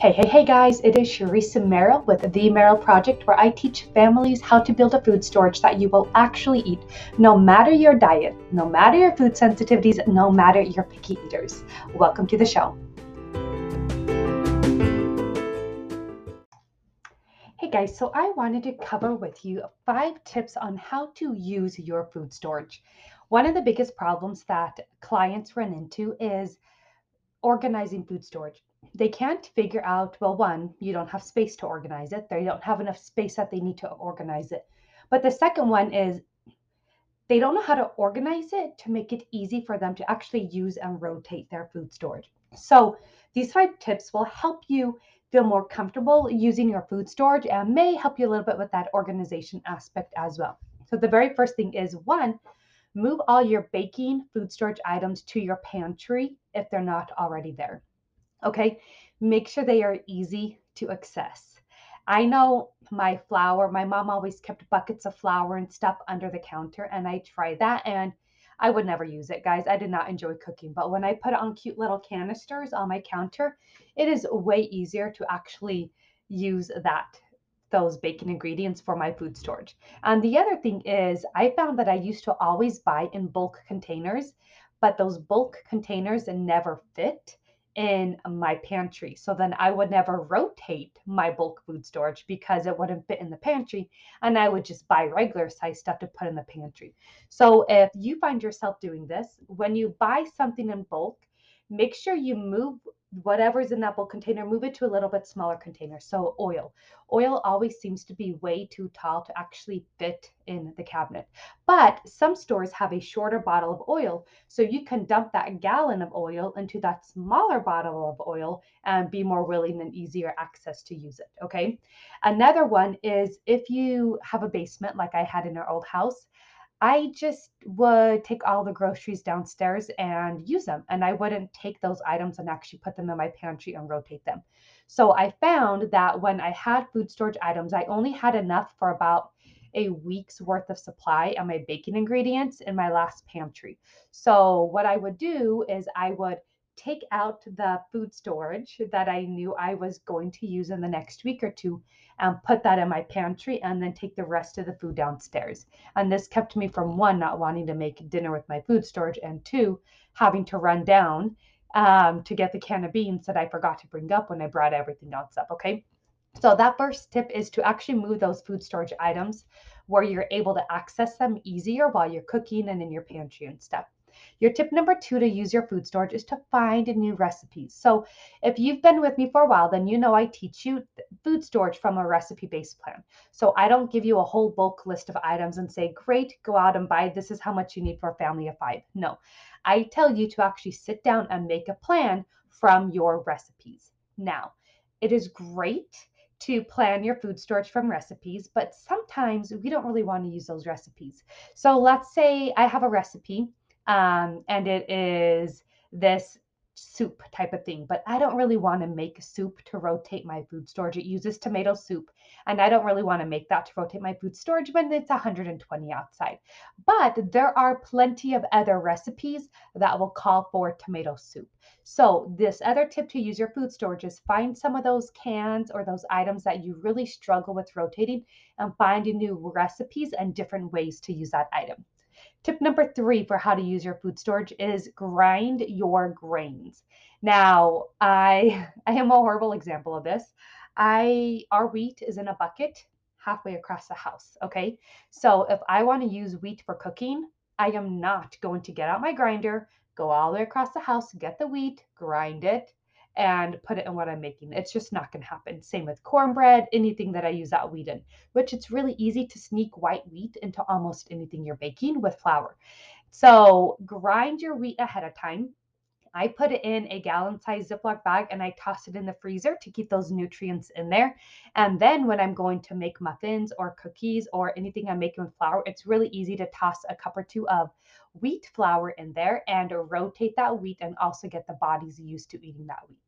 Hey, hey, hey guys, it is Sharisa Merrill with The Merrill Project, where I teach families how to build a food storage that you will actually eat, no matter your diet, no matter your food sensitivities, no matter your picky eaters. Welcome to the show. Hey guys, so I wanted to cover with you five tips on how to use your food storage. One of the biggest problems that clients run into is organizing food storage they can't figure out, well, one, you don't have space to organize it. They don't have enough space that they need to organize it. But the second one is they don't know how to organize it to make it easy for them to actually use and rotate their food storage. So these five tips will help you feel more comfortable using your food storage and may help you a little bit with that organization aspect as well. So the very first thing is one, move all your baking food storage items to your pantry if they're not already there. Okay, make sure they are easy to access. I know my flour, my mom always kept buckets of flour and stuff under the counter, and I tried that and I would never use it, guys. I did not enjoy cooking, but when I put it on cute little canisters on my counter, it is way easier to actually use that those baking ingredients for my food storage. And the other thing is, I found that I used to always buy in bulk containers, but those bulk containers never fit in my pantry. So then I would never rotate my bulk food storage because it wouldn't fit in the pantry and I would just buy regular size stuff to put in the pantry. So if you find yourself doing this, when you buy something in bulk, make sure you move whatever's in that bulk container, move it to a little bit smaller container. So oil. Oil always seems to be way too tall to actually fit in the cabinet. But some stores have a shorter bottle of oil. So you can dump that gallon of oil into that smaller bottle of oil and be more willing and easier access to use it. Okay. Another one is if you have a basement like I had in our old house, I just would take all the groceries downstairs and use them. And I wouldn't take those items and actually put them in my pantry and rotate them. So I found that when I had food storage items, I only had enough for about a week's worth of supply on my baking ingredients in my last pantry. So what I would do is I would take out the food storage that I knew I was going to use in the next week or two and put that in my pantry and then take the rest of the food downstairs. And this kept me from one, not wanting to make dinner with my food storage, and two, having to run down um, to get the can of beans that I forgot to bring up when I brought everything else up. Okay. So that first tip is to actually move those food storage items where you're able to access them easier while you're cooking and in your pantry and stuff. Your tip number two to use your food storage is to find new recipes. So, if you've been with me for a while, then you know I teach you food storage from a recipe based plan. So, I don't give you a whole bulk list of items and say, great, go out and buy this is how much you need for a family of five. No, I tell you to actually sit down and make a plan from your recipes. Now, it is great to plan your food storage from recipes, but sometimes we don't really want to use those recipes. So let's say I have a recipe um, and it is this soup type of thing. But I don't really want to make soup to rotate my food storage. It uses tomato soup, and I don't really want to make that to rotate my food storage when it's 120 outside. But there are plenty of other recipes that will call for tomato soup. So, this other tip to use your food storage is find some of those cans or those items that you really struggle with rotating and find new recipes and different ways to use that item. Tip number three for how to use your food storage is grind your grains. Now, I I am a horrible example of this. I our wheat is in a bucket halfway across the house. Okay. So if I want to use wheat for cooking, I am not going to get out my grinder, go all the way across the house, get the wheat, grind it, and put it in what I'm making. It's just not going to happen. Same with cornbread, anything that I use that wheat in, which it's really easy to sneak white wheat into almost anything you're baking with flour. So grind your wheat ahead of time. I put it in a gallon size Ziploc bag and I toss it in the freezer to keep those nutrients in there. And then when I'm going to make muffins or cookies or anything I'm making with flour, it's really easy to toss a cup or two of wheat flour in there and rotate that wheat and also get the bodies used to eating that wheat.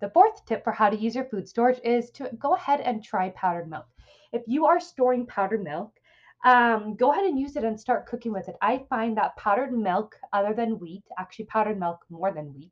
The fourth tip for how to use your food storage is to go ahead and try powdered milk. If you are storing powdered milk, um, go ahead and use it and start cooking with it. I find that powdered milk, other than wheat, actually powdered milk more than wheat,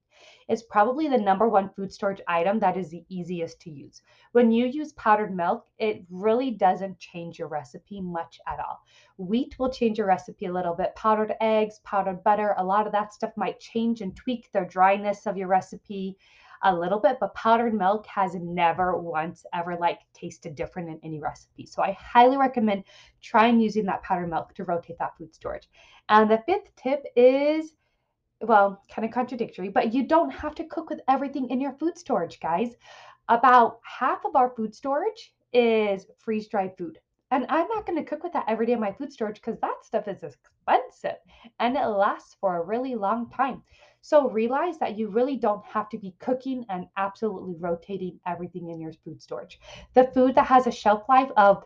is probably the number one food storage item that is the easiest to use. When you use powdered milk, it really doesn't change your recipe much at all. Wheat will change your recipe a little bit. Powdered eggs, powdered butter, a lot of that stuff might change and tweak the dryness of your recipe a little bit, but powdered milk has never once ever like tasted different in any recipe. So I highly recommend trying using that powdered milk to rotate that food storage. And the fifth tip is well, kind of contradictory, but you don't have to cook with everything in your food storage, guys. About half of our food storage is freeze dried food. And I'm not going to cook with that every day in my food storage because that stuff is expensive and it lasts for a really long time. So realize that you really don't have to be cooking and absolutely rotating everything in your food storage. The food that has a shelf life of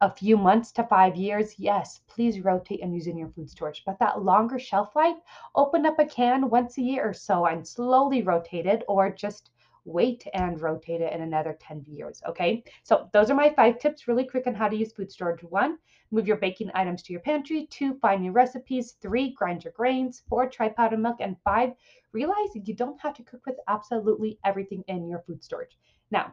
a few months to five years, yes, please rotate and use in your food storage. But that longer shelf life, open up a can once a year or so and slowly rotate it or just wait and rotate it in another 10 years. Okay. So those are my five tips really quick on how to use food storage. One, move your baking items to your pantry. Two, find new recipes. Three, grind your grains. Four, try powdered milk. And five, realize you don't have to cook with absolutely everything in your food storage. Now,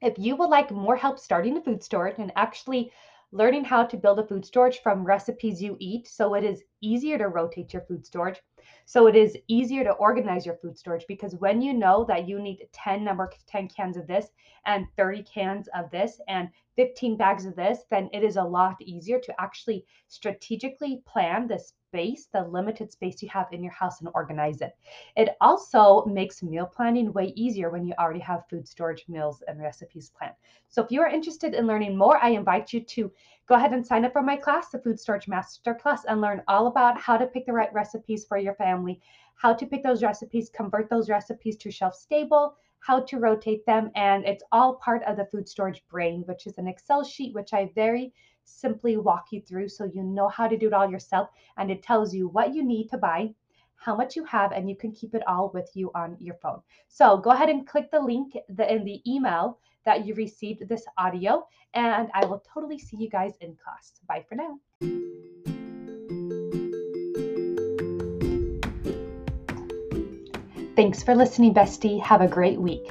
if you would like more help starting a food storage and actually learning how to build a food storage from recipes you eat so it is easier to rotate your food storage, so it is easier to organize your food storage because when you know that you need 10 number 10 cans of this and 30 cans of this and 15 bags of this, then it is a lot easier to actually strategically plan the space, the limited space you have in your house, and organize it. It also makes meal planning way easier when you already have food storage meals and recipes planned. So, if you are interested in learning more, I invite you to go ahead and sign up for my class, the Food Storage Masterclass, and learn all about how to pick the right recipes for your family, how to pick those recipes, convert those recipes to shelf stable how to rotate them, and it's all part of the food storage brain, which is an Excel sheet, which I very simply walk you through so you know how to do it all yourself. And it tells you what you need to buy, how much you have, and you can keep it all with you on your phone. So go ahead and click the link in the email that you received this audio, and I will totally see you guys in class. Bye for now. Thanks for listening, bestie. Have a great week.